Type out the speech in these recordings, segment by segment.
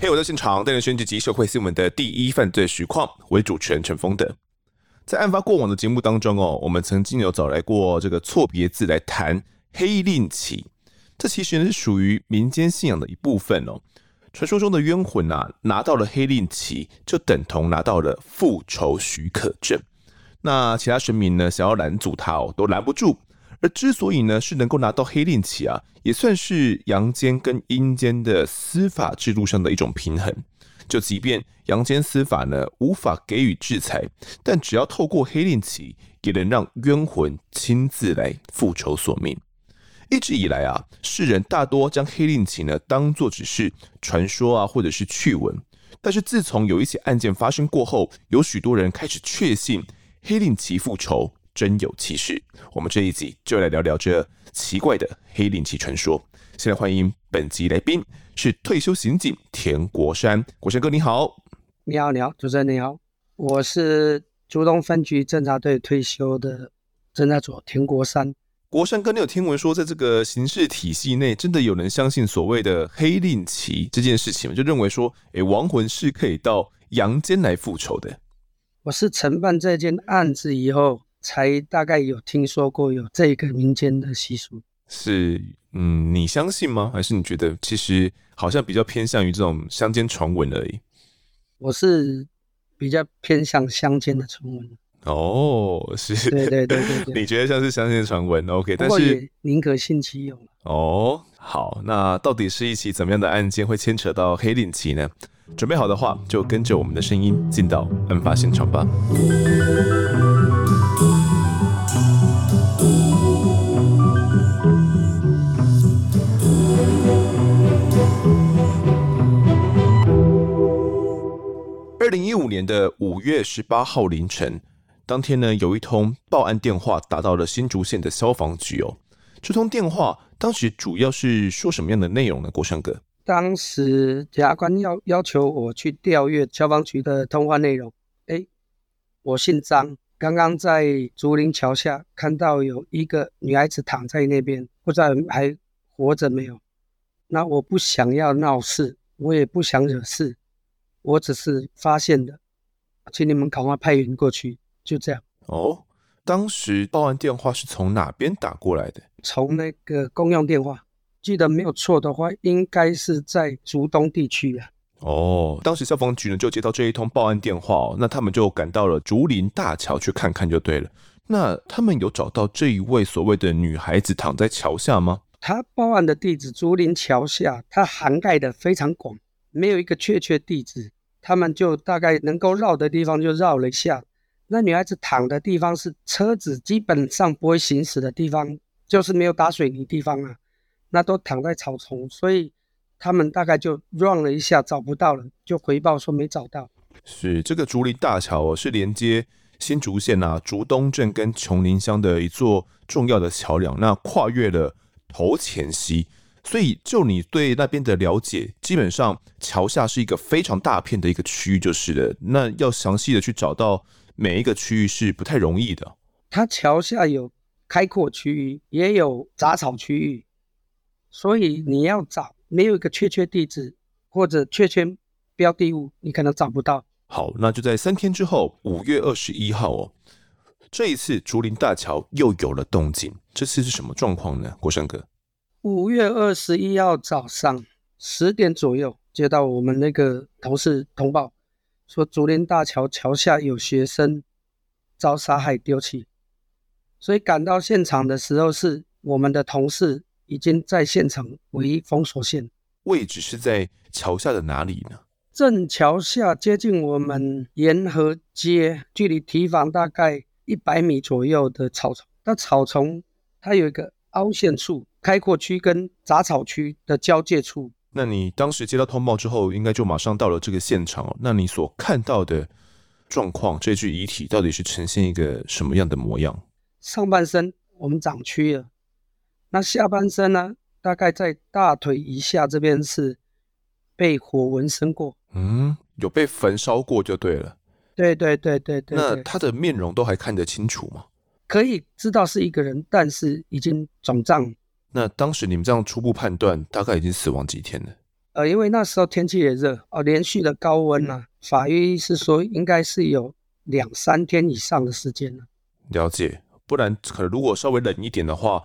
嘿，我在现场带您选举及社会新闻的第一犯罪实况，为主持人陈峰德。在案发过往的节目当中哦，我们曾经有找来过这个错别字来谈黑令旗，这其实是属于民间信仰的一部分哦。传说中的冤魂啊，拿到了黑令旗，就等同拿到了复仇许可证。那其他神明呢，想要拦阻他哦，都拦不住。而之所以呢是能够拿到黑令旗啊，也算是阳间跟阴间的司法制度上的一种平衡。就即便阳间司法呢无法给予制裁，但只要透过黑令旗，也能让冤魂亲自来复仇索命。一直以来啊，世人大多将黑令旗呢当作只是传说啊，或者是趣闻。但是自从有一起案件发生过后，有许多人开始确信黑令旗复仇。真有其事，我们这一集就来聊聊这奇怪的黑令旗传说。现在欢迎本集来宾是退休刑警田国山，国山哥你好。你好，你好，主持人你好，我是竹东分局侦查队退休的侦查组田国山。国山哥，你有听闻说，在这个刑事体系内，真的有人相信所谓的黑令旗这件事情吗？就认为说，哎，亡魂是可以到阳间来复仇的。我是承办这件案子以后。才大概有听说过有这个民间的习俗，是嗯，你相信吗？还是你觉得其实好像比较偏向于这种乡间传闻而已？我是比较偏向乡间的传闻。哦，是，对对对对对，你觉得像是乡间传闻？OK，但是宁可信其有。哦，好，那到底是一起怎么样的案件会牵扯到黑令旗呢？准备好的话，就跟着我们的声音进到案发现场吧。二零一五年的五月十八号凌晨，当天呢，有一通报案电话打到了新竹县的消防局哦。这通电话当时主要是说什么样的内容呢？国山哥，当时检察官要要求我去调阅消防局的通话内容。哎，我姓张，刚刚在竹林桥下看到有一个女孩子躺在那边，不知道还活着没有。那我不想要闹事，我也不想惹事。我只是发现的，请你们赶快派人过去，就这样。哦，当时报案电话是从哪边打过来的？从那个公用电话，记得没有错的话，应该是在竹东地区啊。哦，当时消防局呢就接到这一通报案电话哦，那他们就赶到了竹林大桥去看看就对了。那他们有找到这一位所谓的女孩子躺在桥下吗？他报案的地址竹林桥下，它涵盖的非常广，没有一个确切地址。他们就大概能够绕的地方就绕了一下，那女孩子躺的地方是车子基本上不会行驶的地方，就是没有打水泥地方啊，那都躺在草丛，所以他们大概就 run 了一下，找不到了，就回报说没找到。是这个竹林大桥哦，是连接新竹县啊竹东镇跟琼林乡的一座重要的桥梁，那跨越了头前溪。所以，就你对那边的了解，基本上桥下是一个非常大片的一个区域，就是了。那要详细的去找到每一个区域是不太容易的。它桥下有开阔区域，也有杂草区域，所以你要找没有一个确切地址或者确切标的物，你可能找不到。好，那就在三天之后，五月二十一号哦，这一次竹林大桥又有了动静。这次是什么状况呢？国山哥。五月二十一号早上十点左右，接到我们那个同事通报，说竹林大桥桥下有学生遭杀害丢弃，所以赶到现场的时候，是我们的同事已经在现场围封锁线。位置是在桥下的哪里呢？正桥下接近我们沿河街，距离堤防大概一百米左右的草丛。那草丛它有一个凹陷处。开阔区跟杂草区的交界处。那你当时接到通报之后，应该就马上到了这个现场。那你所看到的状况，这具遗体到底是呈现一个什么样的模样？上半身我们长区了，那下半身呢？大概在大腿以下这边是被火纹身过。嗯，有被焚烧过就对了。对对对对对。那他的面容都还看得清楚吗？可以知道是一个人，但是已经肿胀。那当时你们这样初步判断，大概已经死亡几天了？呃，因为那时候天气也热哦，连续的高温啊，法医是说应该是有两三天以上的时间了。了解，不然可能如果稍微冷一点的话，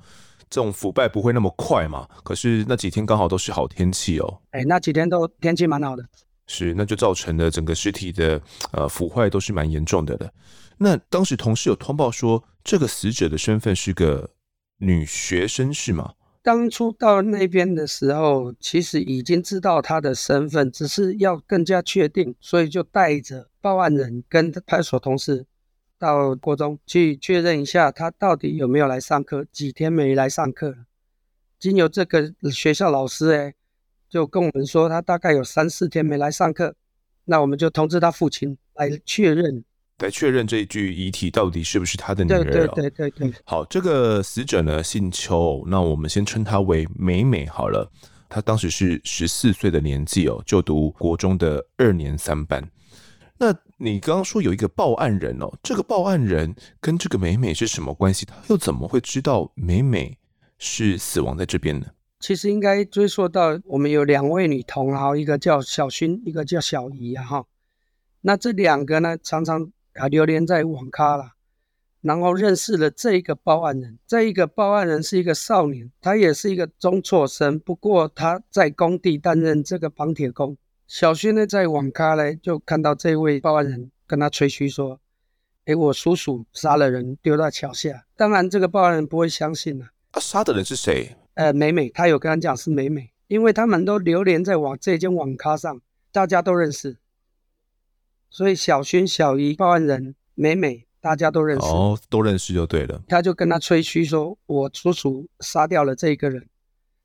这种腐败不会那么快嘛。可是那几天刚好都是好天气哦。哎，那几天都天气蛮好的。是，那就造成了整个尸体的呃腐坏都是蛮严重的了。那当时同事有通报说，这个死者的身份是个女学生，是吗？当初到那边的时候，其实已经知道她的身份，只是要更加确定，所以就带着报案人跟派出所同事到国中去确认一下，她到底有没有来上课，几天没来上课。经由这个学校老师哎，就跟我们说，他大概有三四天没来上课，那我们就通知他父亲来确认。来确认这一具遗体到底是不是他的女儿？对对对对。好，这个死者呢姓邱，那我们先称她为美美好了。她当时是十四岁的年纪哦，就读国中的二年三班。那你刚刚说有一个报案人哦，这个报案人跟这个美美是什么关系？他又怎么会知道美美是死亡在这边呢？其实应该追溯到我们有两位女童，哈，一个叫小薰，一个叫小怡啊，哈。那这两个呢，常常。啊，流连在网咖了，然后认识了这一个报案人。这一个报案人是一个少年，他也是一个中辍生，不过他在工地担任这个绑铁工。小薰呢，在网咖呢，就看到这位报案人跟他吹嘘说：“诶，我叔叔杀了人，丢到桥下。”当然，这个报案人不会相信了。啊，杀的人是谁？呃，美美，他有跟他讲是美美，因为他们都流连在网这间网咖上，大家都认识。所以小薰、小姨、报案人美美，大家都认识哦，都认识就对了。他就跟他吹嘘说：“我叔叔杀掉了这一个人。”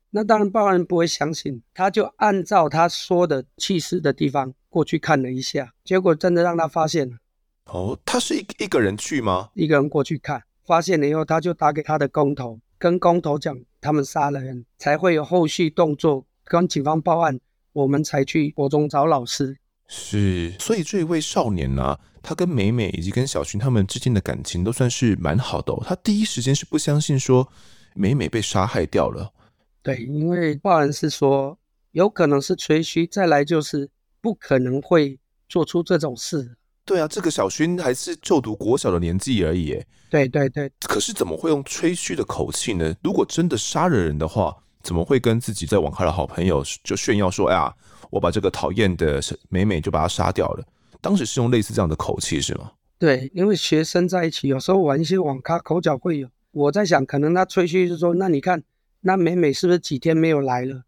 那当然报案人不会相信，他就按照他说的弃尸的地方过去看了一下，结果真的让他发现了。哦，他是一一个人去吗？一个人过去看，发现了以后，他就打给他的工头，跟工头讲他们杀了人，才会有后续动作，跟警方报案，我们才去国中找老师。是，所以这一位少年呢、啊，他跟美美以及跟小薰他们之间的感情都算是蛮好的、哦。他第一时间是不相信说美美被杀害掉了。对，因为报案是说有可能是吹嘘，再来就是不可能会做出这种事。对啊，这个小薰还是就读国小的年纪而已。对对对。可是怎么会用吹嘘的口气呢？如果真的杀了人的话，怎么会跟自己在网咖的好朋友就炫耀说：“哎呀？”我把这个讨厌的美美就把她杀掉了。当时是用类似这样的口气是吗？对，因为学生在一起，有时候玩一些网咖，口角会有。我在想，可能他吹嘘是说，那你看，那美美是不是几天没有来了？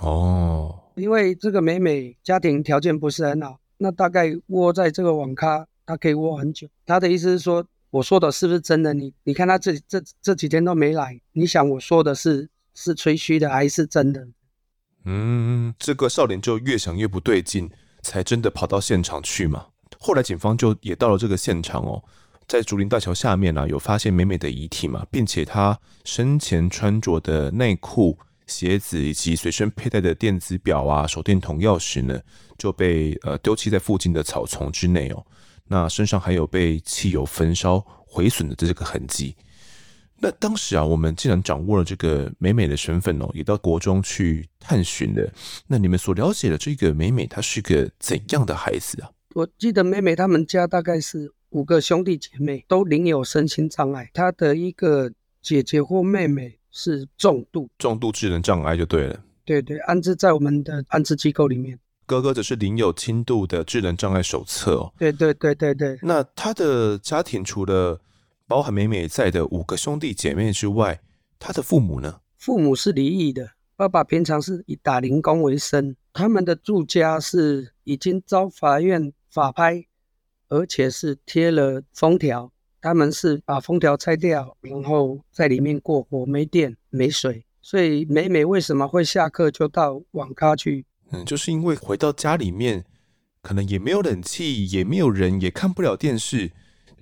哦，因为这个美美家庭条件不是很好，那大概窝在这个网咖，她可以窝很久。他的意思是说，我说的是不是真的？你你看他这这这几天都没来，你想我说的是是吹嘘的还是真的？嗯，这个少年就越想越不对劲，才真的跑到现场去嘛。后来警方就也到了这个现场哦，在竹林大桥下面呢、啊，有发现美美的遗体嘛，并且她生前穿着的内裤、鞋子以及随身佩戴的电子表啊、手电筒、钥匙呢，就被呃丢弃在附近的草丛之内哦。那身上还有被汽油焚烧毁损的这个痕迹。那当时啊，我们既然掌握了这个美美的身份哦，也到国中去探寻了。那你们所了解的这个美美，她是个怎样的孩子啊？我记得美美他们家大概是五个兄弟姐妹，都领有身心障碍。她的一个姐姐或妹妹是重度重度智能障碍就对了。对对，安置在我们的安置机构里面。哥哥则是领有轻度的智能障碍手册哦。对对对对对。那他的家庭除了包含美美在的五个兄弟姐妹之外，他的父母呢？父母是离异的，爸爸平常是以打零工为生。他们的住家是已经遭法院法拍，而且是贴了封条。他们是把封条拆掉，然后在里面过活，没电没水。所以美美为什么会下课就到网咖去？嗯，就是因为回到家里面，可能也没有冷气，也没有人，也看不了电视。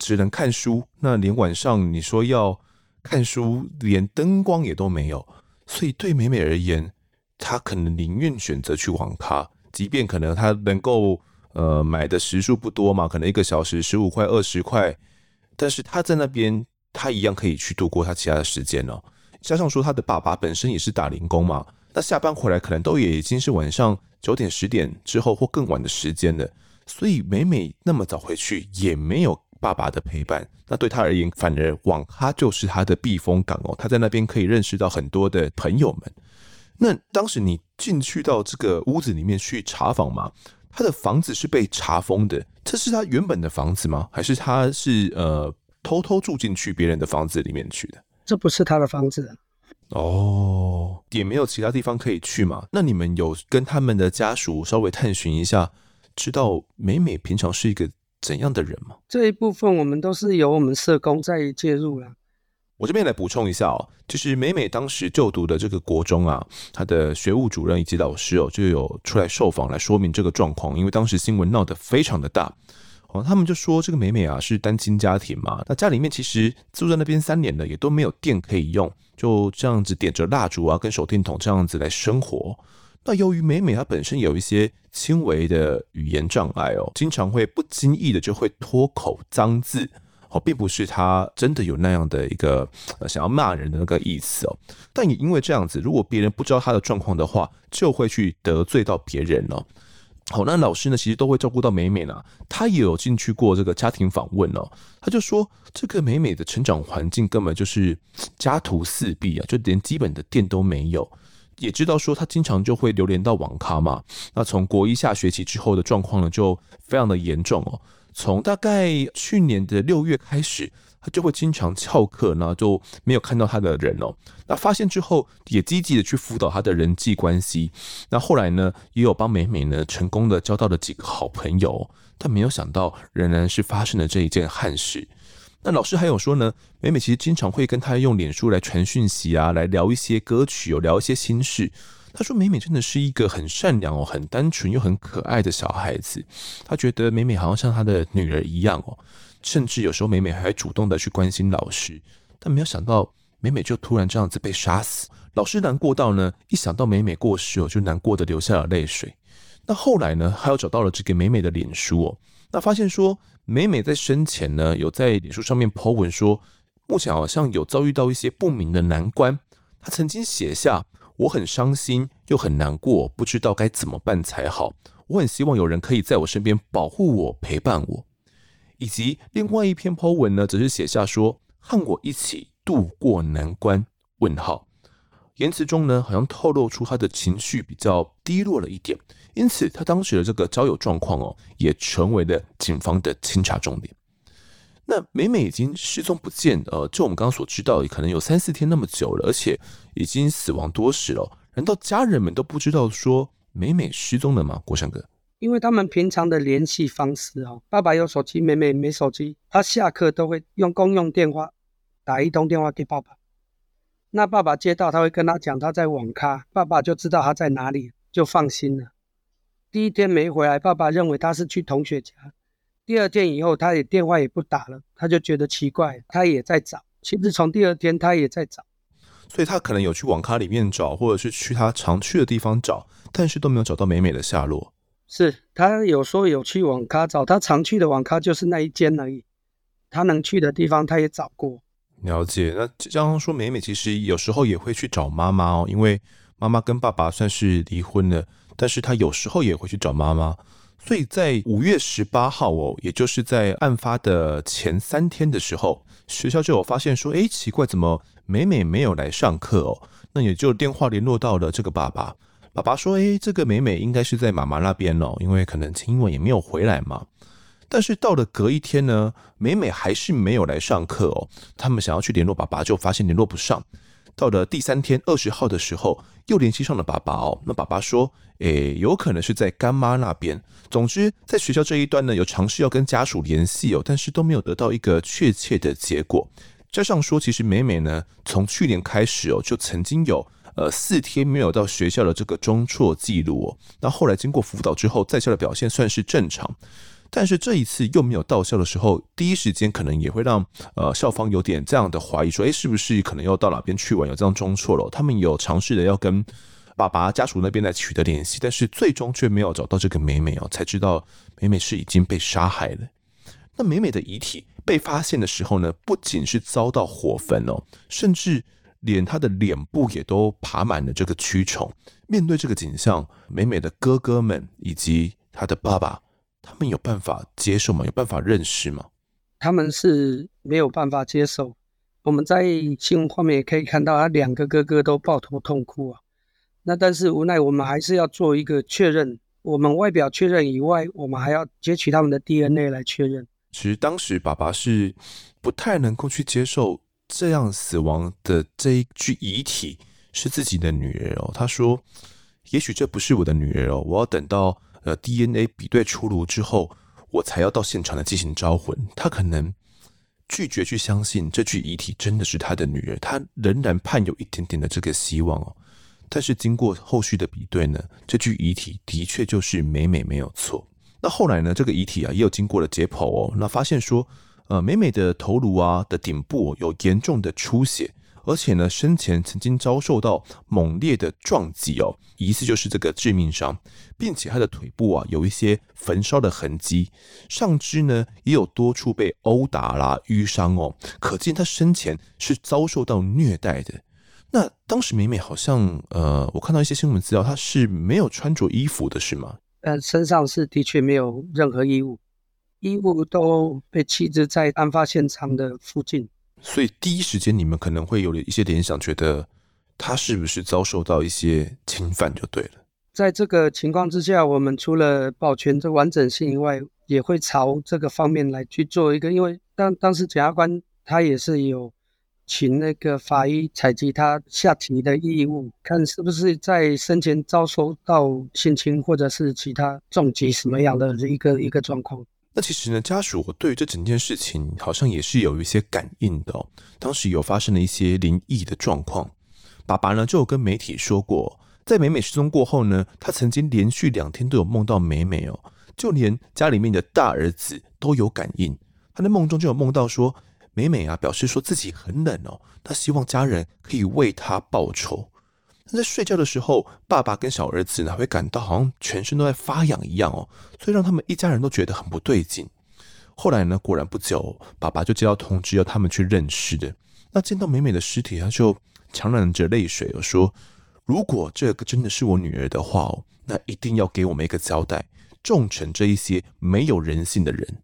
只能看书，那连晚上你说要看书，连灯光也都没有，所以对美美而言，她可能宁愿选择去网咖，即便可能她能够呃买的时数不多嘛，可能一个小时十五块、二十块，但是她在那边，她一样可以去度过她其他的时间哦。加上说她的爸爸本身也是打零工嘛，那下班回来可能都也已经是晚上九点十点之后或更晚的时间了，所以美美那么早回去也没有爸爸的陪伴，那对他而言，反而网咖就是他的避风港哦，他在那边可以认识到很多的朋友们。那当时你进去到这个屋子里面去查访吗？他的房子是被查封的，这是他原本的房子吗？还是他是呃偷偷住进去别人的房子里面去的？这不是他的房子哦，也没有其他地方可以去嘛。那你们有跟他们的家属稍微探寻一下，知道美美平常是一个怎样的人吗？这一部分我们都是由我们社工在介入了。我这边来补充一下哦，就是美美当时就读的这个国中啊，她的学务主任以及老师哦，就有出来受访来说明这个状况，因为当时新闻闹得非常的大哦，他们就说这个美美啊是单亲家庭嘛，那家里面其实住在那边三年了，也都没有电可以用，就这样子点着蜡烛啊，跟手电筒这样子来生活。那由于美美她本身有一些轻微的语言障碍哦，经常会不经意的就会脱口脏字。哦，并不是她真的有那样的一个想要骂人的那个意思哦，但也因为这样子，如果别人不知道她的状况的话，就会去得罪到别人了。好，那老师呢，其实都会照顾到美美呢，她也有进去过这个家庭访问哦，他就说这个美美的成长环境根本就是家徒四壁啊，就连基本的电都没有，也知道说他经常就会流连到网咖嘛，那从国一下学期之后的状况呢，就非常的严重哦。从大概去年的六月开始，他就会经常翘课，然后就没有看到他的人哦。那发现之后，也积极的去辅导他的人际关系。那后来呢，也有帮美美呢成功的交到了几个好朋友。但没有想到，仍然是发生了这一件憾事。那老师还有说呢，美美其实经常会跟他用脸书来传讯息啊，来聊一些歌曲哦，聊一些心事。他说：“美美真的是一个很善良哦，很单纯又很可爱的小孩子。他觉得美美好像像他的女儿一样哦，甚至有时候美美还主动的去关心老师。但没有想到，美美就突然这样子被杀死。老师难过到呢，一想到美美过世哦，就难过的流下了泪水。那后来呢，他又找到了这个美美的脸书哦，那发现说美美在生前呢，有在脸书上面 po 文说，目前好像有遭遇到一些不明的难关。他曾经写下。”我很伤心，又很难过，不知道该怎么办才好。我很希望有人可以在我身边保护我、陪伴我。以及另外一篇 po 文呢，则是写下说：“和我一起度过难关。”问号。言辞中呢，好像透露出他的情绪比较低落了一点，因此他当时的这个交友状况哦，也成为了警方的清查重点。那美美已经失踪不见，呃，就我们刚刚所知道，可能有三四天那么久了，而且已经死亡多时了。难道家人们都不知道说美美失踪了吗？国祥哥，因为他们平常的联系方式哦，爸爸有手机，美美没手机，他下课都会用公用电话打一通电话给爸爸。那爸爸接到，他会跟他讲他在网咖，爸爸就知道他在哪里，就放心了。第一天没回来，爸爸认为他是去同学家。第二天以后，他也电话也不打了，他就觉得奇怪，他也在找。其实从第二天他也在找，所以他可能有去网咖里面找，或者是去他常去的地方找，但是都没有找到美美的下落。是他有说有去网咖找，他常去的网咖就是那一间而已。他能去的地方他也找过。了解。那这样说，美美其实有时候也会去找妈妈哦，因为妈妈跟爸爸算是离婚了，但是他有时候也会去找妈妈。所以在五月十八号哦，也就是在案发的前三天的时候，学校就有发现说，哎，奇怪，怎么美美没有来上课哦？那也就电话联络到了这个爸爸，爸爸说，哎，这个美美应该是在妈妈那边哦，因为可能今晚也没有回来嘛。但是到了隔一天呢，美美还是没有来上课哦。他们想要去联络爸爸，就发现联络不上。到了第三天二十号的时候，又联系上了爸爸哦。那爸爸说，诶，有可能是在干妈那边。总之，在学校这一段呢，有尝试要跟家属联系哦，但是都没有得到一个确切的结果。加上说，其实美美呢，从去年开始哦，就曾经有呃四天没有到学校的这个中辍记录哦。那后来经过辅导之后，在校的表现算是正常。但是这一次又没有到校的时候，第一时间可能也会让呃校方有点这样的怀疑，说，诶，是不是可能要到哪边去玩，有这样装错了？他们有尝试的要跟爸爸家属那边来取得联系，但是最终却没有找到这个美美哦，才知道美美是已经被杀害了。那美美的遗体被发现的时候呢，不仅是遭到火焚哦，甚至连他的脸部也都爬满了这个蛆虫。面对这个景象，美美的哥哥们以及他的爸爸，他们有办法接受吗？有办法认识吗？他们是没有办法接受。我们在新闻画面也可以看到，他两个哥哥都抱头痛哭啊。那但是无奈，我们还是要做一个确认。我们外表确认以外，我们还要截取他们的 DNA 来确认。其实当时爸爸是不太能够去接受这样死亡的这一具遗体是自己的女儿哦。他说：“也许这不是我的女儿哦，我要等到呃 DNA 比对出炉之后，我才要到现场来进行招魂。”他可能拒绝去相信这具遗体真的是他的女儿，他仍然盼有一点点的这个希望哦。但是经过后续的比对呢，这具遗体的确就是美美没有错。那后来呢，这个遗体啊也有经过了解剖哦，那发现说，呃，美美的头颅啊的顶部有严重的出血，而且呢生前曾经遭受到猛烈的撞击哦，疑似就是这个致命伤，并且他的腿部啊有一些焚烧的痕迹，上肢呢也有多处被殴打啦淤伤哦，可见他生前是遭受到虐待的。那当时美美好像，呃，我看到一些新闻资料，她是没有穿着衣服的，是吗？呃，身上是的确没有任何衣物，衣物都被弃置在案发现场的附近。所以第一时间你们可能会有了一些联想，觉得他是不是遭受到一些侵犯就对了。在这个情况之下，我们除了保全这完整性以外，也会朝这个方面来去做一个，因为当当时检察官他也是有。请那个法医采集他下体的异物，看是不是在生前遭受到性侵或者是其他重疾什么样的一个一个状况。那其实呢，家属我对于这整件事情好像也是有一些感应的哦。当时有发生了一些灵异的状况，爸爸呢就有跟媒体说过，在美美失踪过后呢，他曾经连续两天都有梦到美美哦，就连家里面的大儿子都有感应，他在梦中就有梦到说。美美啊，表示说自己很冷哦，他希望家人可以为他报仇。但在睡觉的时候，爸爸跟小儿子呢会感到好像全身都在发痒一样哦，所以让他们一家人都觉得很不对劲。后来呢，果然不久，爸爸就接到通知要他们去认尸的。那见到美美的尸体，他就强忍着泪水说：“如果这个真的是我女儿的话哦，那一定要给我们一个交代，重惩这一些没有人性的人。”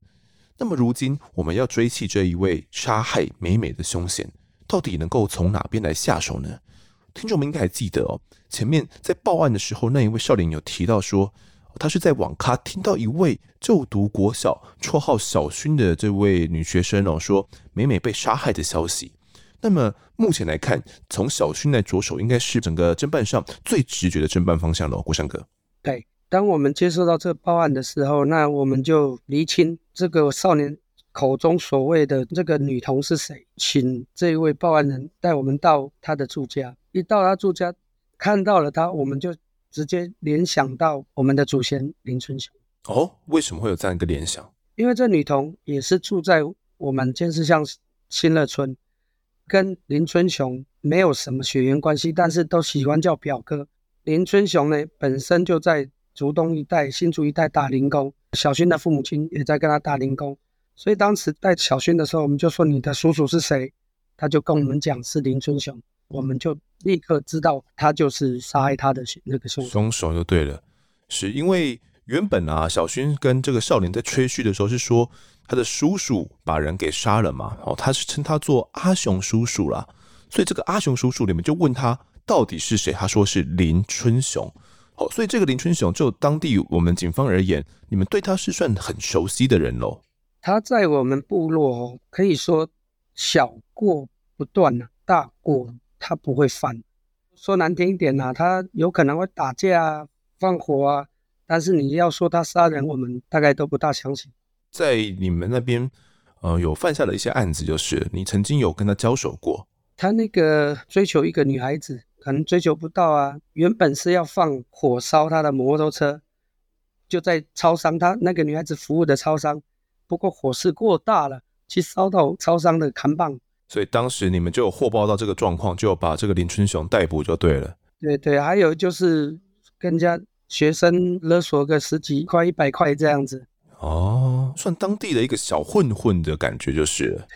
那么如今我们要追弃这一位杀害美美的凶嫌，到底能够从哪边来下手呢？听众们应该还记得哦，前面在报案的时候，那一位少年有提到说，他是在网咖听到一位就读国小、绰号小薰的这位女学生哦，说美美被杀害的消息。那么目前来看，从小薰来着手，应该是整个侦办上最直觉的侦办方向了。国山哥，对。当我们接收到这个报案的时候，那我们就厘清这个少年口中所谓的这个女童是谁，请这一位报案人带我们到他的住家。一到他住家，看到了他，我们就直接联想到我们的祖先林春雄。哦，为什么会有这样一个联想？因为这女童也是住在我们尖石巷新乐村，跟林春雄没有什么血缘关系，但是都喜欢叫表哥。林春雄呢，本身就在。竹东一带、新竹一带打零工，小薰的父母亲也在跟他打零工，所以当时带小薰的时候，我们就说你的叔叔是谁？他就跟我们讲是林春雄，我们就立刻知道他就是杀害他的那个凶凶手就对了。是因为原本啊，小薰跟这个少年在吹嘘的时候是说他的叔叔把人给杀了嘛，哦，他是称他做阿雄叔叔啦，所以这个阿雄叔叔，你们就问他到底是谁？他说是林春雄。好，所以这个林春雄，就当地我们警方而言，你们对他是算很熟悉的人喽。他在我们部落可以说小过不断啊，大过他不会犯。说难听一点啊，他有可能会打架啊、放火啊，但是你要说他杀人，我们大概都不大相信。在你们那边，呃，有犯下了一些案子，就是你曾经有跟他交手过。他那个追求一个女孩子。可能追求不到啊！原本是要放火烧他的摩托车，就在超商，他那个女孩子服务的超商，不过火势过大了，去烧到超商的看板。所以当时你们就有获报到这个状况，就把这个林春雄逮捕就对了。对对，还有就是跟人家学生勒索个十几块、一百块这样子。哦，算当地的一个小混混的感觉就是了。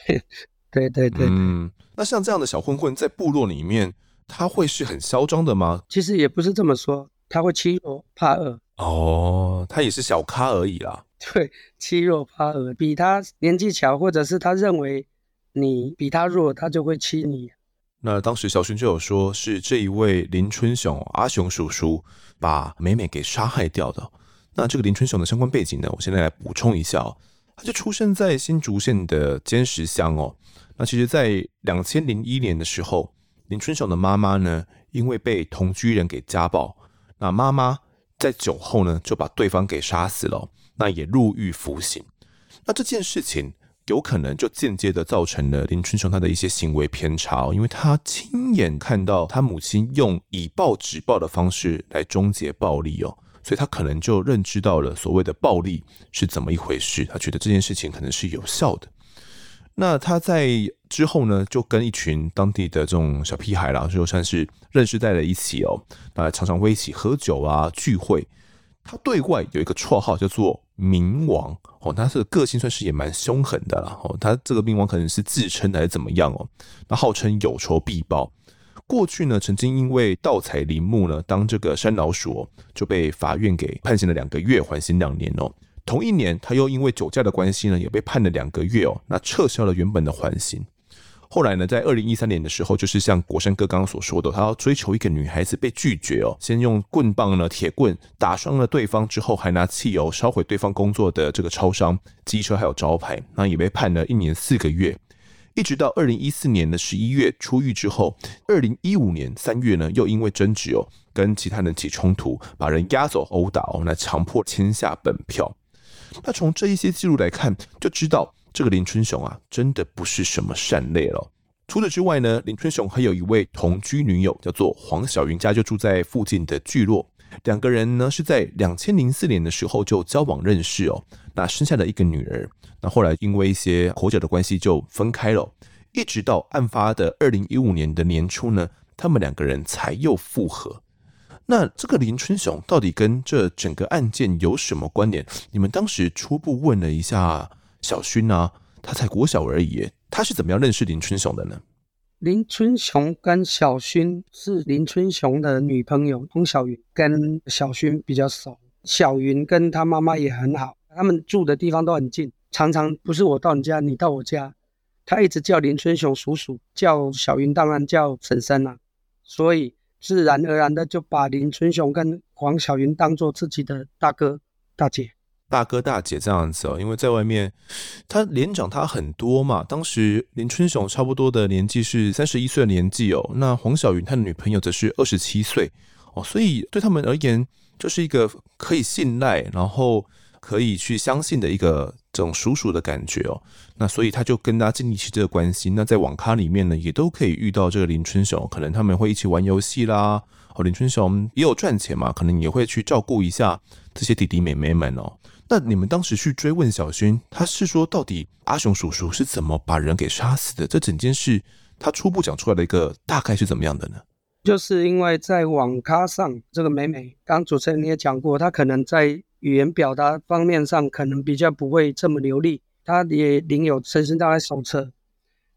对对对，嗯。那像这样的小混混在部落里面，他会是很嚣张的吗？其实也不是这么说，他会欺弱怕恶。哦，他也是小咖而已啦。对，欺弱怕恶，比他年纪小，或者是他认为你比他弱，他就会欺你。那当时小薰就有说，是这一位林春雄阿雄叔叔把美美给杀害掉的。那这个林春雄的相关背景呢，我现在来补充一下哦。他就出生在新竹县的尖石乡哦。那其实，在两千零一年的时候，林春雄的妈妈呢，因为被同居人给家暴，那妈妈在酒后呢，就把对方给杀死了，那也入狱服刑。那这件事情。有可能就间接的造成了林春雄他的一些行为偏差，因为他亲眼看到他母亲用以暴制暴的方式来终结暴力哦，所以他可能就认知到了所谓的暴力是怎么一回事，他觉得这件事情可能是有效的。那他在之后呢，就跟一群当地的这种小屁孩啦，就算是认识在了一起哦，那常常会一起喝酒啊聚会。他对外有一个绰号叫做“冥王”哦，他是个性算是也蛮凶狠的啦哦。他这个冥王可能是自称还是怎么样哦？那号称有仇必报。过去呢，曾经因为盗采林木呢，当这个山老鼠哦，就被法院给判刑了两个月，缓刑两年哦。同一年，他又因为酒驾的关系呢，也被判了两个月哦，那撤销了原本的缓刑。后来呢，在二零一三年的时候，就是像国生哥刚刚所说的，他要追求一个女孩子被拒绝哦，先用棍棒呢、铁棍打伤了对方，之后还拿汽油烧毁对方工作的这个超商、机车还有招牌，那也被判了一年四个月。一直到二零一四年的十一月出狱之后，二零一五年三月呢，又因为争执哦，跟其他人起冲突，把人押走殴打哦，那强迫签下本票。那从这一些记录来看，就知道。这个林春雄啊，真的不是什么善类了。除此之外呢，林春雄还有一位同居女友，叫做黄小云，家就住在附近的聚落。两个人呢是在两千零四年的时候就交往认识哦，那生下了一个女儿。那后来因为一些口角的关系就分开了，一直到案发的二零一五年的年初呢，他们两个人才又复合。那这个林春雄到底跟这整个案件有什么关联？你们当时初步问了一下。小薰啊，他才国小而已，他是怎么样认识林春雄的呢？林春雄跟小薰是林春雄的女朋友洪小云，跟小薰比较熟。小云跟他妈妈也很好，他们住的地方都很近，常常不是我到你家，你到我家。他一直叫林春雄叔叔，叫小云当然叫婶婶啊，所以自然而然的就把林春雄跟黄小云当做自己的大哥大姐。大哥大姐这样子哦，因为在外面，他年长他很多嘛。当时林春雄差不多的年纪是三十一岁的年纪哦，那黄小云他的女朋友则是二十七岁哦，所以对他们而言，就是一个可以信赖，然后可以去相信的一个这种叔叔的感觉哦。那所以他就跟他建立起这个关系。那在网咖里面呢，也都可以遇到这个林春雄，可能他们会一起玩游戏啦。哦，林春雄也有赚钱嘛，可能也会去照顾一下这些弟弟妹妹们哦。那你们当时去追问小薰，他是说到底阿雄叔叔是怎么把人给杀死的？这整件事他初步讲出来的一个大概是怎么样的呢？就是因为在网咖上，这个美美，刚主持人你也讲过，她可能在语言表达方面上可能比较不会这么流利，她也领有身心障碍手册，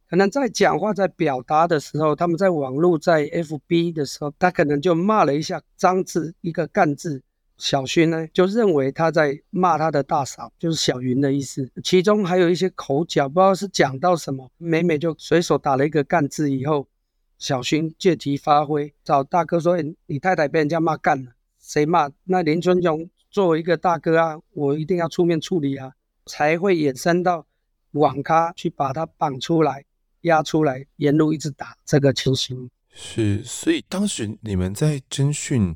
可能在讲话在表达的时候，他们在网络在 FB 的时候，他可能就骂了一下脏字，一个干字。小薰呢，就认为他在骂他的大嫂，就是小云的意思。其中还有一些口角，不知道是讲到什么。美美就随手打了一个干字，以后小薰借题发挥，找大哥说：“欸，你太太被人家骂干了，谁骂？那林春雄作为一个大哥啊，我一定要出面处理啊，才会衍生到网咖去把他绑出来、押出来，沿路一直打这个情形。”是，所以当时你们在侦讯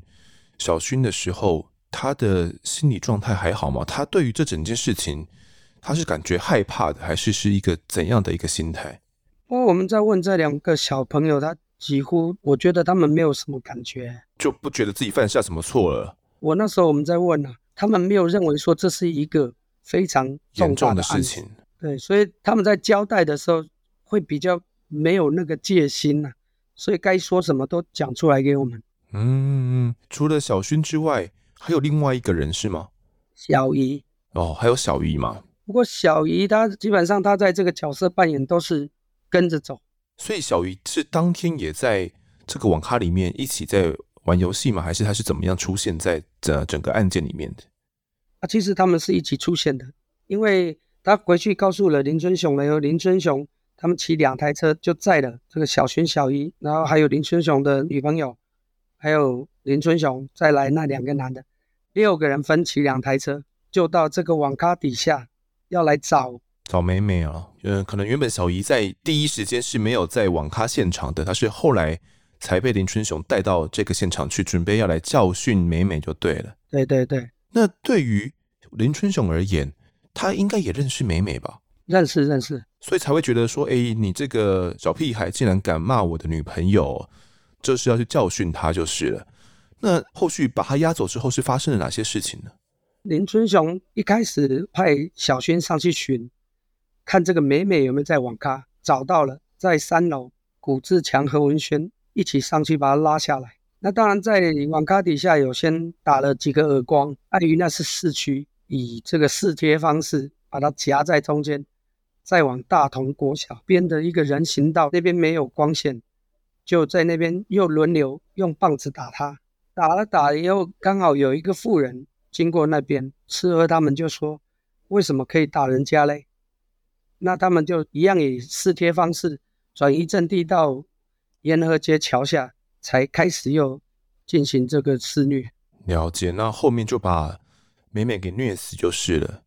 小薰的时候。他的心理状态还好吗？他对于这整件事情，他是感觉害怕的，还是是一个怎样的一个心态？哦，我们在问这两个小朋友，他几乎我觉得他们没有什么感觉，就不觉得自己犯下什么错了。我那时候我们在问啊，他们没有认为说这是一个非常重严重的事情。对，所以他们在交代的时候会比较没有那个戒心呐，所以该说什么都讲出来给我们。嗯，除了小薰之外。还有另外一个人是吗？小姨哦，还有小姨吗？不过小姨她基本上她在这个角色扮演都是跟着走，所以小姨是当天也在这个网咖里面一起在玩游戏吗？还是他是怎么样出现在整整个案件里面的？啊，其实他们是一起出现的，因为他回去告诉了林春雄了，有林春雄他们骑两台车就载了这个小薰、小姨，然后还有林春雄的女朋友，还有林春雄再来那两个男的，六个人分骑两台车，就到这个网咖底下要来找找美美啊。嗯，可能原本小姨在第一时间是没有在网咖现场的，她是后来才被林春雄带到这个现场去，准备要来教训美美就对了。对对对。那对于林春雄而言，他应该也认识美美吧？认识认识，所以才会觉得说，哎、欸，你这个小屁孩竟然敢骂我的女朋友，这是要去教训他就是了。那后续把他押走之后，是发生了哪些事情呢？林春雄一开始派小薰上去寻，看这个美美有没有在网咖，找到了，在三楼，古志强和文轩一起上去把他拉下来。那当然，在网咖底下有先打了几个耳光，碍于那是市区，以这个四贴方式把它夹在中间，再往大同国小边的一个人行道那边没有光线，就在那边又轮流用棒子打他，打了打了以后，刚好有一个妇人经过那边，吃喝他们就说：为什么可以打人家嘞？那他们就一样以试贴方式转移阵地到沿河街桥下。才开始又进行这个肆虐，了解。那后面就把美美给虐死就是了。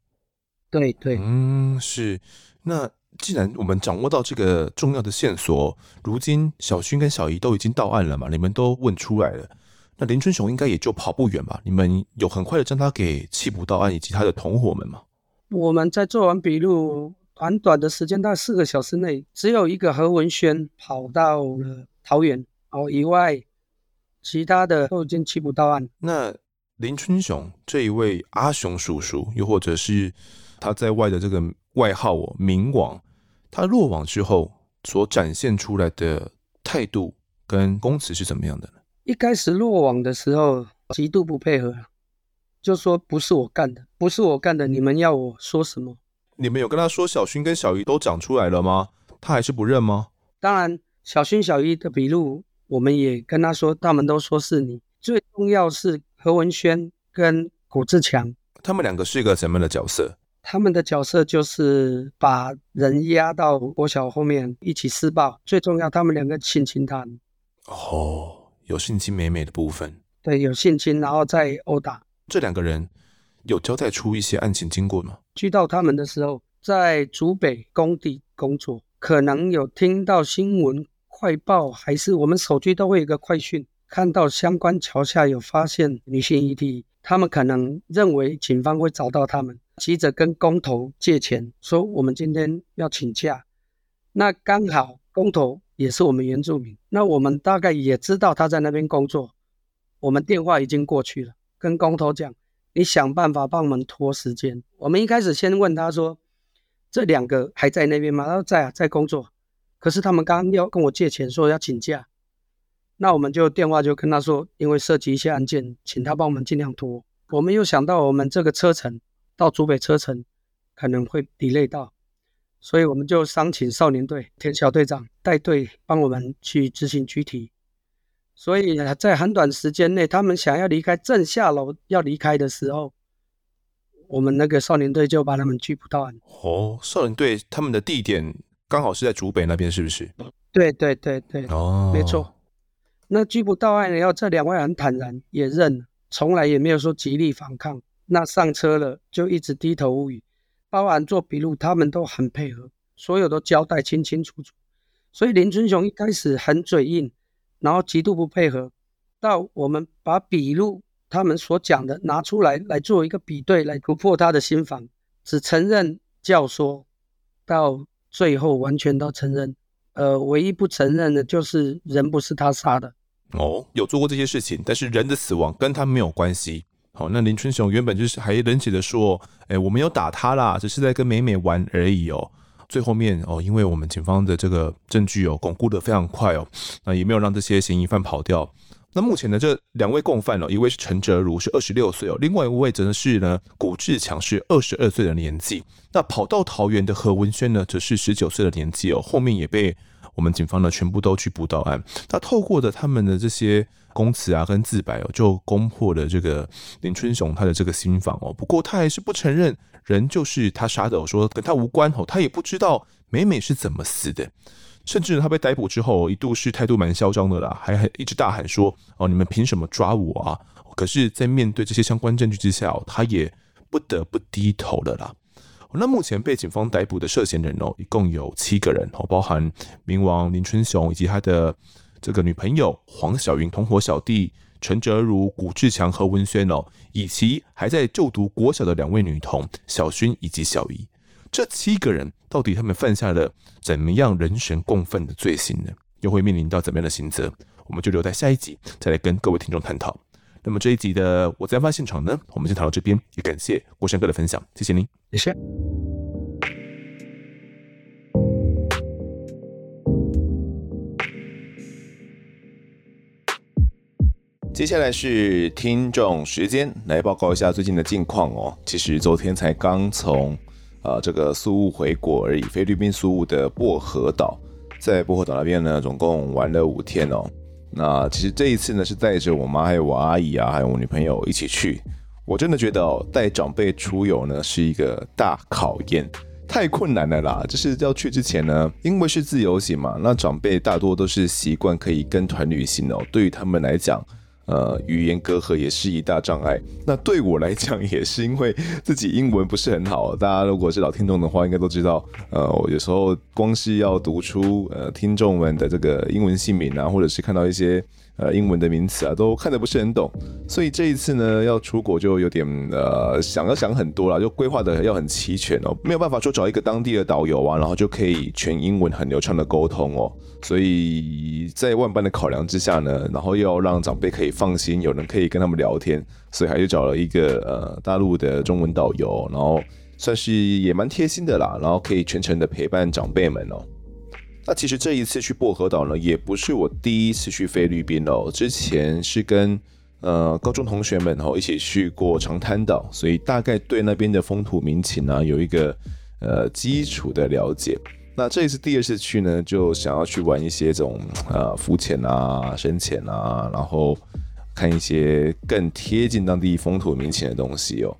对对，嗯，是。那既然我们掌握到这个重要的线索，如今小薰跟小姨都已经到案了嘛，你们都问出来了，那林春雄应该也就跑不远吧？你们有很快的将他给缉捕到案，以及他的同伙们吗？我们在做完笔录，短短的时间，大概四个小时内，只有一个何文轩跑到了桃园。哦，以外，其他的都已经缉捕到案。那林春雄这一位阿雄叔叔，又或者是他在外的这个外号哦，明王，他落网之后所展现出来的态度跟供词是怎么样的呢？一开始落网的时候，极度不配合，就说不是我干的，不是我干的，你们要我说什么？你们有跟他说小薰跟小姨都长出来了吗？他还是不认吗？当然，小薰、小姨的笔录。我们也跟他说，他们都说是你。最重要是何文轩跟古志强，他们两个是一个什么样的角色？他们的角色就是把人压到国小后面一起施暴。最重要，他们两个性侵他。哦，有性侵美美的部分。对，有性侵，然后再殴打。这两个人有交代出一些案情经过吗？遇到他们的时候，在竹北工地工作，可能有听到新闻。快报还是我们手机都会有一个快讯，看到相关桥下有发现女性遗体，他们可能认为警方会找到他们，急着跟工头借钱，说我们今天要请假。那刚好工头也是我们原住民，那我们大概也知道他在那边工作，我们电话已经过去了，跟工头讲，你想办法帮我们拖时间。我们一开始先问他说，这两个还在那边吗？他说在啊，在工作。可是他们刚要跟我借钱，说要请假，那我们就电话就跟他说，因为涉及一些案件，请他帮我们尽量拖。我们又想到我们这个车程到竹北车程可能会 delay 到，所以我们就商请少年队田小队长带队帮我们去执行拘提。所以在很短时间内，他们想要离开，正下楼要离开的时候，我们那个少年队就把他们拘捕到案。哦，少年队他们的地点。刚好是在竹北那边，是不是？对对对对，哦，没错。那拘捕到案以后，这两位很坦然，也认，从来也没有说极力反抗。那上车了，就一直低头无语，包含做笔录，他们都很配合，所有都交代清清楚楚。所以林春雄一开始很嘴硬，然后极度不配合，到我们把笔录他们所讲的拿出来来做一个比对，来突破他的心防，只承认教唆到。最后完全都承认，呃，唯一不承认的就是人不是他杀的。哦，有做过这些事情，但是人的死亡跟他没有关系。好，那林春雄原本就是还冷血的说，哎，我没有打他啦，只是在跟美美玩而已哦。最后面哦，因为我们警方的这个证据哦，巩固得非常快哦，那也没有让这些嫌疑犯跑掉。那目前呢，这两位共犯哦，一位是陈哲如，是二十六岁哦，另外一位则是呢古志强，是二十二岁的年纪。那跑到桃园的何文轩呢，则是十九岁的年纪哦，后面也被我们警方呢全部都去捕到案。那透过的他们的这些公词啊跟自白哦，就攻破了这个林春雄他的这个心房哦。不过他还是不承认人就是他杀的，我说跟他无关哦，他也不知道美美是怎么死的。甚至他被逮捕之后，一度是态度蛮嚣张的啦，还一直大喊说：“哦，你们凭什么抓我啊？”可是，在面对这些相关证据之下，他也不得不低头了啦。那目前被警方逮捕的涉嫌人哦，一共有七个人哦，包含冥王林春雄以及他的这个女朋友黄小云、同伙小弟陈哲如、古志强和文轩哦，以及还在就读国小的两位女童小薰以及小怡。这七个人到底他们犯下了怎么样人神共愤的罪行呢？又会面临到怎么样的刑责？我们就留在下一集再来跟各位听众探讨。那么这一集的我在案发现场呢，我们先谈到这边，也感谢郭山哥的分享，谢谢您，谢谢。接下来是听众时间，来报告一下最近的近况哦。其实昨天才刚从。啊，这个苏雾回国而已。菲律宾苏雾的薄荷岛，在薄荷岛那边呢，总共玩了五天哦。那其实这一次呢，是带着我妈还有我阿姨啊，还有我女朋友一起去。我真的觉得哦，带长辈出游呢是一个大考验，太困难了啦。就是要去之前呢，因为是自由行嘛，那长辈大多都是习惯可以跟团旅行哦。对于他们来讲，呃，语言隔阂也是一大障碍。那对我来讲也是，因为自己英文不是很好。大家如果是老听众的话，应该都知道，呃，我有时候光是要读出呃听众们的这个英文姓名啊，或者是看到一些呃英文的名词啊，都看得不是很懂。所以这一次呢，要出国就有点呃想要想很多了，就规划的要很齐全哦，没有办法说找一个当地的导游啊，然后就可以全英文很流畅的沟通哦。所以在万般的考量之下呢，然后又要让长辈可以放心，有人可以跟他们聊天，所以还是找了一个呃大陆的中文导游，然后算是也蛮贴心的啦，然后可以全程的陪伴长辈们哦。那其实这一次去薄荷岛呢，也不是我第一次去菲律宾哦，之前是跟呃高中同学们哦一起去过长滩岛，所以大概对那边的风土民情呢有一个呃基础的了解。那这一次第二次去呢，就想要去玩一些这种呃浮潜啊、深潜啊，然后看一些更贴近当地风土民情的东西哦。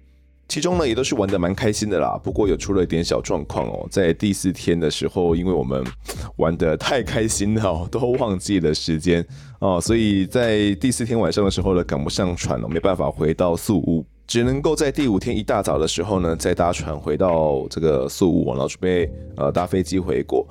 其中呢，也都是玩得蛮开心的啦。不过有出了一点小状况哦，在第四天的时候，因为我们玩得太开心了，都忘记了时间哦，所以在第四天晚上的时候呢，赶不上船了，没办法回到宿屋。只能够在第五天一大早的时候呢，再搭船回到这个宿屋，然后准备呃搭飞机回国。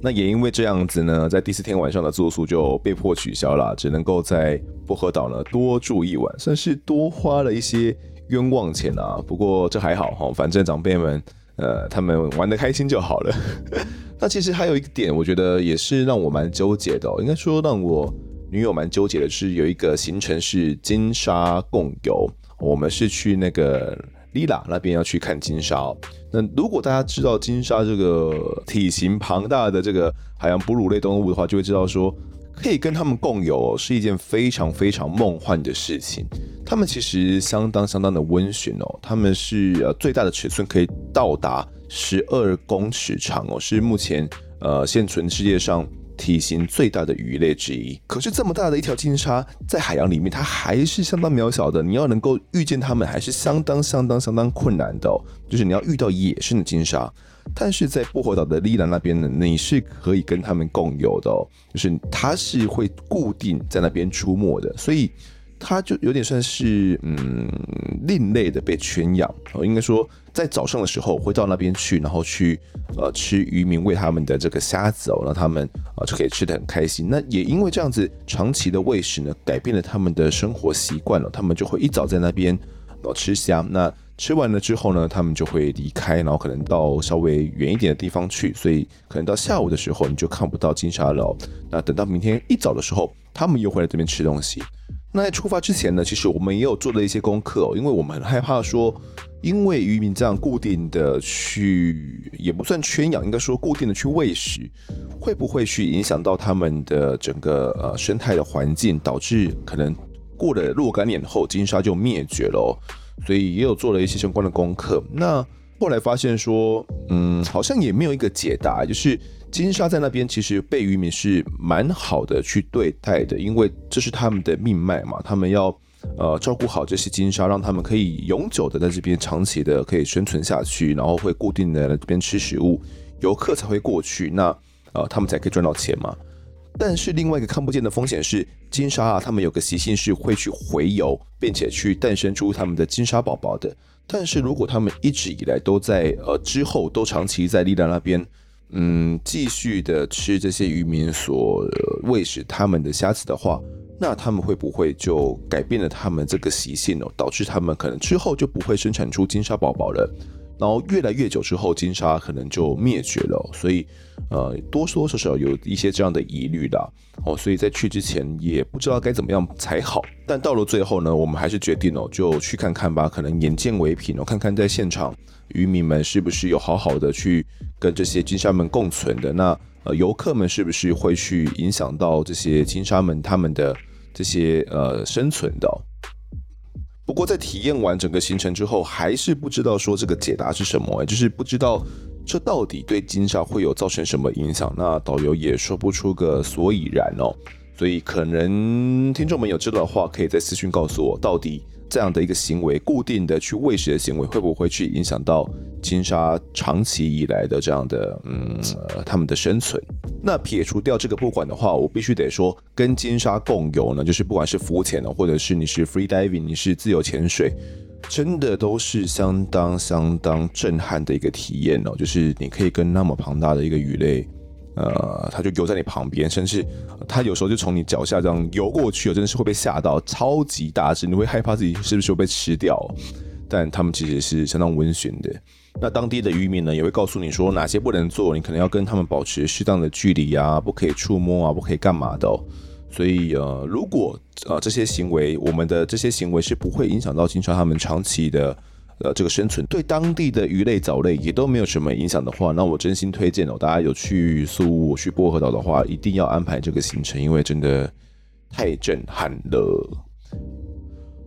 那也因为这样子呢，在第四天晚上的住宿就被迫取消了，只能够在薄荷岛呢多住一晚，算是多花了一些冤枉钱啊。不过这还好哈，反正长辈们呃他们玩得开心就好了。那其实还有一个点，我觉得也是让我蛮纠结的哦，应该说让我女友蛮纠结的是，有一个行程是金沙共游。我们是去那个里拉那边要去看金沙。那如果大家知道金沙这个体型庞大的这个海洋哺乳类动物的话，就会知道说，可以跟他们共游是一件非常非常梦幻的事情。他们其实相当相当的温驯哦，他们是呃最大的尺寸可以到达十二公尺长哦，是目前呃现存世界上。体型最大的鱼类之一，可是这么大的一条金鲨在海洋里面，它还是相当渺小的。你要能够遇见它们，还是相当相当相当困难的哦。就是你要遇到野生的金鲨，但是在薄荷岛的利兰那边呢，你是可以跟他们共游的哦。就是它是会固定在那边出没的，所以。它就有点算是嗯另类的被圈养哦，应该说在早上的时候会到那边去，然后去呃吃渔民喂他们的这个虾子哦，那他们啊就可以吃得很开心。那也因为这样子长期的喂食呢，改变了他们的生活习惯了，他们就会一早在那边哦吃虾，那吃完了之后呢，他们就会离开，然后可能到稍微远一点的地方去，所以可能到下午的时候你就看不到金沙了。那等到明天一早的时候，他们又会来这边吃东西。那在出发之前呢，其实我们也有做了一些功课哦，因为我们很害怕说，因为渔民这样固定的去，也不算圈养，应该说固定的去喂食，会不会去影响到他们的整个呃生态的环境，导致可能过了若干年后金沙就灭绝了哦，所以也有做了一些相关的功课。那后来发现说，嗯，好像也没有一个解答，就是金沙在那边其实被渔民是蛮好的去对待的，因为这是他们的命脉嘛，他们要呃照顾好这些金沙，让他们可以永久的在这边长期的可以生存下去，然后会固定的在这边吃食物，游客才会过去，那呃他们才可以赚到钱嘛。但是另外一个看不见的风险是，金沙啊，他们有个习性是会去洄游，并且去诞生出他们的金沙宝宝的。但是如果他们一直以来都在呃之后都长期在利纳那边，嗯，继续的吃这些渔民所喂食他们的虾子的话，那他们会不会就改变了他们这个习性哦，导致他们可能之后就不会生产出金沙宝宝了？然后越来越久之后，金沙可能就灭绝了，所以呃多多少少有一些这样的疑虑啦。哦，所以在去之前也不知道该怎么样才好。但到了最后呢，我们还是决定哦，就去看看吧，可能眼见为凭哦，看看在现场渔民们是不是有好好的去跟这些金沙们共存的。那呃游客们是不是会去影响到这些金沙们他们的这些呃生存的？不过在体验完整个行程之后，还是不知道说这个解答是什么，欸，就是不知道这到底对金沙会有造成什么影响。那导游也说不出个所以然哦，所以可能听众们有知道的话，可以在私信告诉我，到底。这样的一个行为，固定的去喂食的行为，会不会去影响到金沙长期以来的这样的嗯、呃、他们的生存？那撇除掉这个不管的话，我必须得说，跟金沙共游呢，就是不管是浮潜呢，或者是你是 free diving，你是自由潜水，真的都是相当相当震撼的一个体验哦。就是你可以跟那么庞大的一个鱼类。呃，他就游在你旁边，甚至他有时候就从你脚下这样游过去，真的是会被吓到，超级大只，你会害怕自己是不是会被吃掉。但他们其实是相当温驯的。那当地的渔民呢，也会告诉你说哪些不能做，你可能要跟他们保持适当的距离啊，不可以触摸啊，不可以干嘛的。所以呃，如果呃这些行为，我们的这些行为是不会影响到金沙他们长期的。呃，这个生存对当地的鱼类、藻类也都没有什么影响的话，那我真心推荐哦，大家有去宿雾、去薄荷岛的话，一定要安排这个行程，因为真的太震撼了。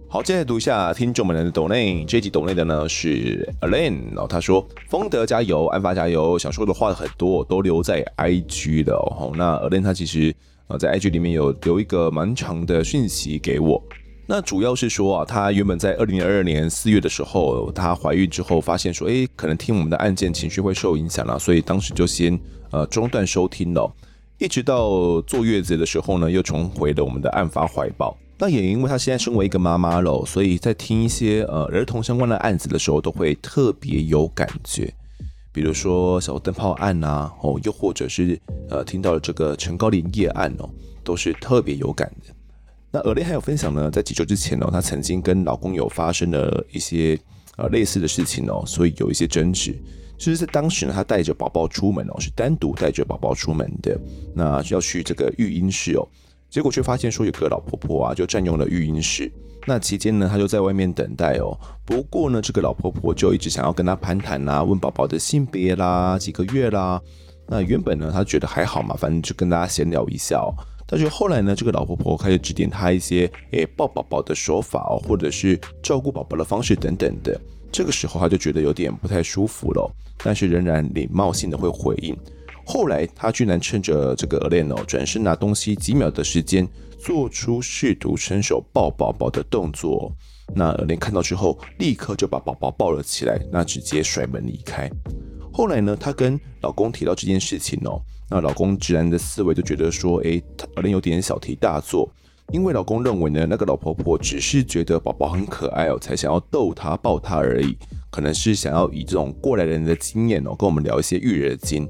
好，接下来读一下听众们的抖内，这集抖内的呢是 Alan，然后他说：“丰德加油，案发加油。”想说的话很多，都留在 IG 的哦。那 Alan 他其实呃在 IG 里面有留一个蛮长的讯息给我。那主要是说啊，她原本在二零二二年四月的时候，她怀孕之后发现说，诶，可能听我们的案件情绪会受影响了，所以当时就先呃中断收听了，一直到坐月子的时候呢，又重回了我们的案发怀抱。那也因为她现在身为一个妈妈了，所以在听一些呃儿童相关的案子的时候，都会特别有感觉，比如说小灯泡案啊，哦，又或者是呃听到了这个陈高林夜案哦，都是特别有感的。那尔雷还有分享呢，在几周之前呢，她曾经跟老公有发生了一些呃类似的事情哦，所以有一些争执。就是在当时呢，她带着宝宝出门哦，是单独带着宝宝出门的，那要去这个育婴室哦，结果却发现说有个老婆婆啊，就占用了育婴室。那期间呢，她就在外面等待哦。不过呢，这个老婆婆就一直想要跟她攀谈啊，问宝宝的性别啦，几个月啦。那原本呢，她觉得还好嘛，反正就跟大家闲聊一下哦。但是后来呢，这个老婆婆开始指点她一些诶抱宝宝的手法哦，或者是照顾宝宝的方式等等的。这个时候她就觉得有点不太舒服了，但是仍然礼貌性的会回应。后来她居然趁着这个 Alan 哦转身拿东西几秒的时间，做出试图伸手抱宝宝的动作。那 Alan 看到之后，立刻就把宝宝抱了起来，那直接甩门离开。后来呢，她跟老公提到这件事情哦。那老公直男的思维就觉得说，诶，他可能有点小题大做，因为老公认为呢，那个老婆婆只是觉得宝宝很可爱哦，才想要逗他抱他而已，可能是想要以这种过来人的经验哦，跟我们聊一些育儿经。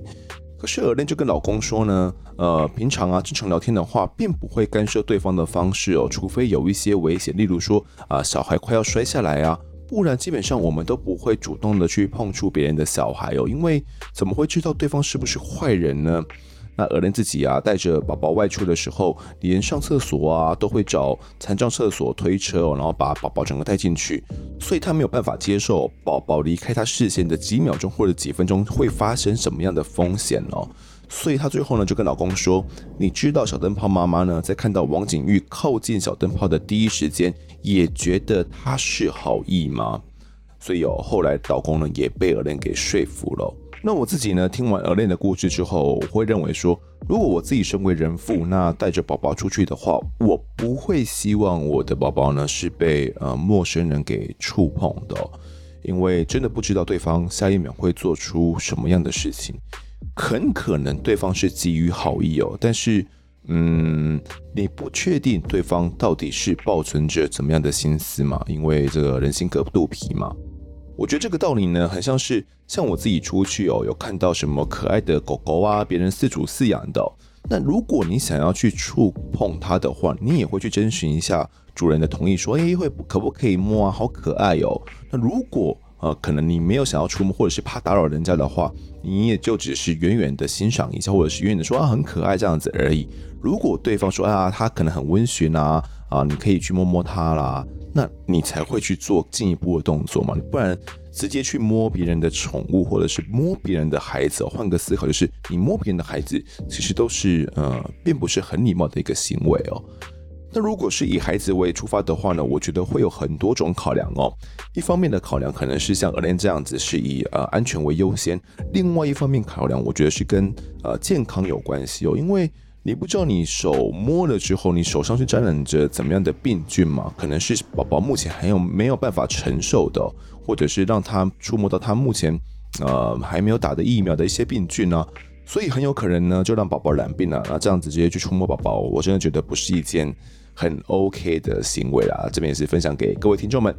可是尔莲就跟老公说呢，呃，平常啊正常聊天的话，并不会干涉对方的方式哦，除非有一些危险，例如说啊，小孩快要摔下来啊。不然，基本上我们都不会主动的去碰触别人的小孩哦，因为怎么会知道对方是不是坏人呢？那尔莲自己啊，带着宝宝外出的时候，连上厕所啊都会找残障厕所推车哦，然后把宝宝整个带进去，所以他没有办法接受宝宝离开他视线的几秒钟或者几分钟会发生什么样的风险哦。所以她最后呢就跟老公说：“你知道小灯泡妈妈呢，在看到王景玉靠近小灯泡的第一时间，也觉得他是好意吗？”所以哦，后来老公呢也被 Elaine 给说服了。那我自己呢，听完 Elaine 的故事之后，我会认为说，如果我自己身为人父，那带着宝宝出去的话，我不会希望我的宝宝呢是被呃陌生人给触碰的，因为真的不知道对方下一秒会做出什么样的事情，很可能对方是基于好意哦，但是嗯，你不确定对方到底是抱存着怎么样的心思嘛，因为这个人心隔肚皮嘛。我觉得这个道理呢，很像是像我自己出去哦，有看到什么可爱的狗狗啊，别人饲主饲养的，那如果你想要去触碰它的话，你也会去征询一下主人的同意，说，诶，会可不可以摸啊？好可爱哦。那如果呃，可能你没有想要触摸，或者是怕打扰人家的话，你也就只是远远的欣赏一下，或者是远远的说啊，很可爱这样子而已。如果对方说啊，他可能很温驯啊，啊，你可以去摸摸它啦。那你才会去做进一步的动作嘛？不然直接去摸别人的宠物，或者是摸别人的孩子，换个思考，就是你摸别人的孩子，其实都是呃，并不是很礼貌的一个行为哦。那如果是以孩子为出发的话呢，我觉得会有很多种考量哦。一方面的考量可能是像耳链这样子，是以呃安全为优先；另外一方面考量，我觉得是跟呃健康有关系哦，因为。你不知道你手摸了之后，你手上是沾染着怎么样的病菌嘛？可能是宝宝目前还有没有办法承受的，或者是让他触摸到他目前呃还没有打的疫苗的一些病菌呢？所以很有可能呢就让宝宝染病了。那这样子直接去触摸宝宝，我真的觉得不是一件很 OK 的行为啦。这边也是分享给各位听众们。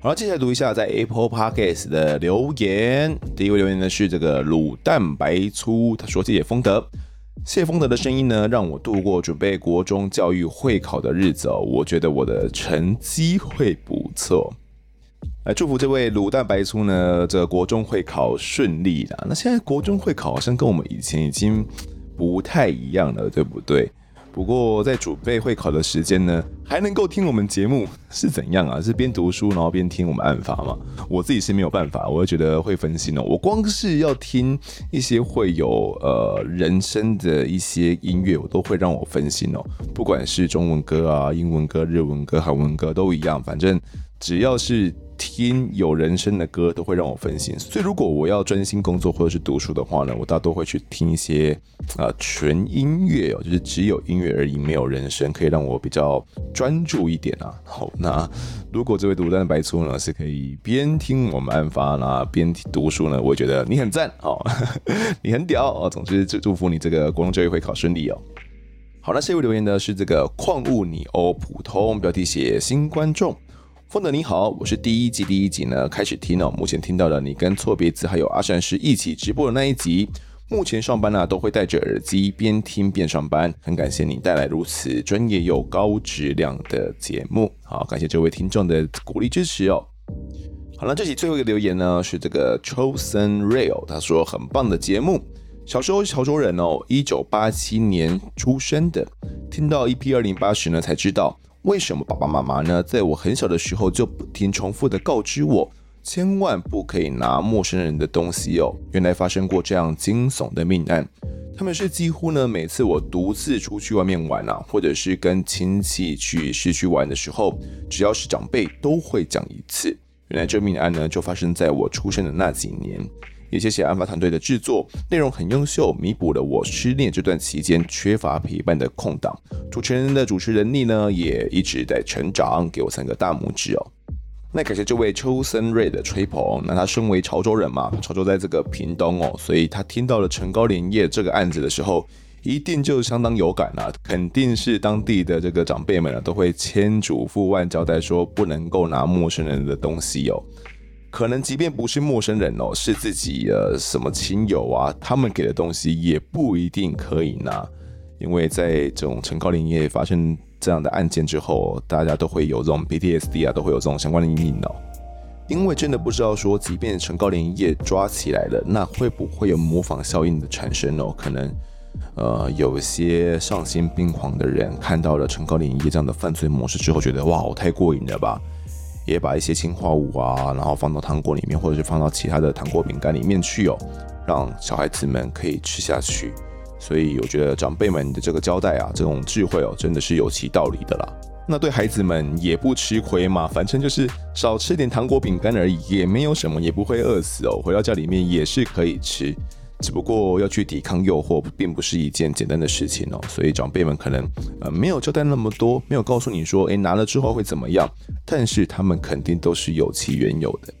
好了，接下来读一下在 Apple Podcast 的留言。第一位留言呢是这个卤蛋白粗，他说谢谢丰德。谢丰德的声音呢，让我度过准备国中教育会考的日子哦。我觉得我的成绩会不错。来祝福这位卤蛋白粗呢，这国中会考顺利啦。那现在国中会考好像跟我们以前已经不太一样了，对不对？不过在准备会考的时间呢，还能够听我们节目是怎样啊？是边读书然后边听我们案发吗？我自己是没有办法，我会觉得会分心哦。我光是要听一些会有呃人声的一些音乐，我都会让我分心哦。不管是中文歌啊、英文歌、日文歌、韩文歌都一样，反正只要是。听有人声的歌都会让我分心，所以如果我要专心工作或者是读书的话呢，我大多会去听一些啊、呃、纯音乐哦，就是只有音乐而已，没有人声，可以让我比较专注一点啊。好，那如果这位独单的白醋呢是可以边听我们案发啦边读书呢，我觉得你很赞哦，你很屌哦。总之祝祝福你这个国中教育会考顺利哦。好，那下一位留言呢是这个矿物你欧普通标题写新观众。风德你好，我是第一季第一集呢开始听哦，目前听到了你跟错别字还有阿善师一起直播的那一集。目前上班呢、都会戴着耳机边听边上班，很感谢你带来如此专业又高质量的节目。好，感谢这位听众的鼓励支持哦。好了，这集最后一个留言呢是这个 Chosen Rail，他说很棒的节目。小时候是潮州人哦，一九八七年出生的，听到 EP 二零八时呢才知道。为什么爸爸妈妈呢，在我很小的时候就不停重复的告知我，千万不可以拿陌生人的东西哦？原来发生过这样惊悚的命案。他们是几乎呢，每次我独自出去外面玩啊，或者是跟亲戚去市区玩的时候，只要是长辈都会讲一次。原来这命案呢，就发生在我出生的那几年。也谢谢案发团队的制作，内容很优秀，弥补了我失恋这段期间缺乏陪伴的空档。主持人的主持能力呢，也一直在成长，给我三个大拇指哦。那感谢这位秋森瑞的吹捧，那他身为潮州人嘛，潮州在这个屏东哦，所以他听到了陈高连叶这个案子的时候，一定就相当有感啊，肯定是当地的这个长辈们啊，都会千嘱咐万交代说，不能够拿陌生人的东西哦。可能即便不是陌生人哦，是自己呃什么亲友啊，他们给的东西也不一定可以拿，因为在这种陈高林业发生这样的案件之后，大家都会有这种 PTSD 啊，都会有这种相关的阴影哦。因为真的不知道说，即便陈高林业抓起来了，那会不会有模仿效应的产生哦？可能呃有些丧心病狂的人看到了陈高林业这样的犯罪模式之后，觉得哇，太过瘾了吧。也把一些氰化物啊，然后放到糖果里面，或者是放到其他的糖果饼干里面去哦，让小孩子们可以吃下去。所以我觉得长辈们的这个交代啊，这种智慧哦，真的是有其道理的啦。那对孩子们也不吃亏嘛，反正就是少吃点糖果饼干而已，也没有什么，也不会饿死哦。回到家里面也是可以吃，只不过要去抵抗诱惑，并不是一件简单的事情哦。所以长辈们可能呃没有交代那么多，没有告诉你说，诶，拿了之后会怎么样，但是他们肯定都是有其缘由的。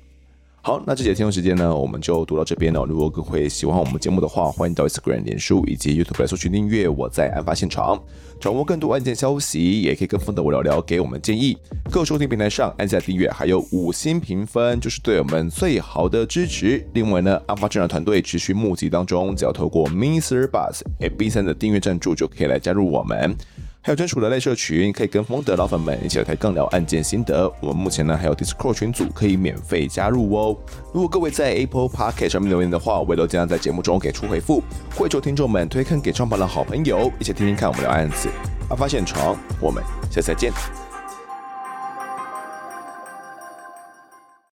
好，那这节听众时间呢，我们就读到这边了。如果各位喜欢我们节目的话，欢迎到 Instagram、脸书以及 YouTube 来搜寻订阅。我在案发现场，掌握更多案件消息，也可以跟风的我聊聊，给我们建议。各收听平台上按下订阅，还有五星评分，就是对我们最好的支持。另外呢，案发现场团队持续募集当中，只要透过 Mr. Bus AB3 的订阅赞助，就可以来加入我们。还有专属的类社群，可以跟风的老粉们一起来更聊案件心得。我们目前呢还有 Discord 群组可以免费加入哦。如果各位在 Apple Podcast 上面留言的话，我也都尽量在节目中给出回复。会求听众们推坑给创办的好朋友，一起听听看我们聊案子。案发现场，我们下次再见。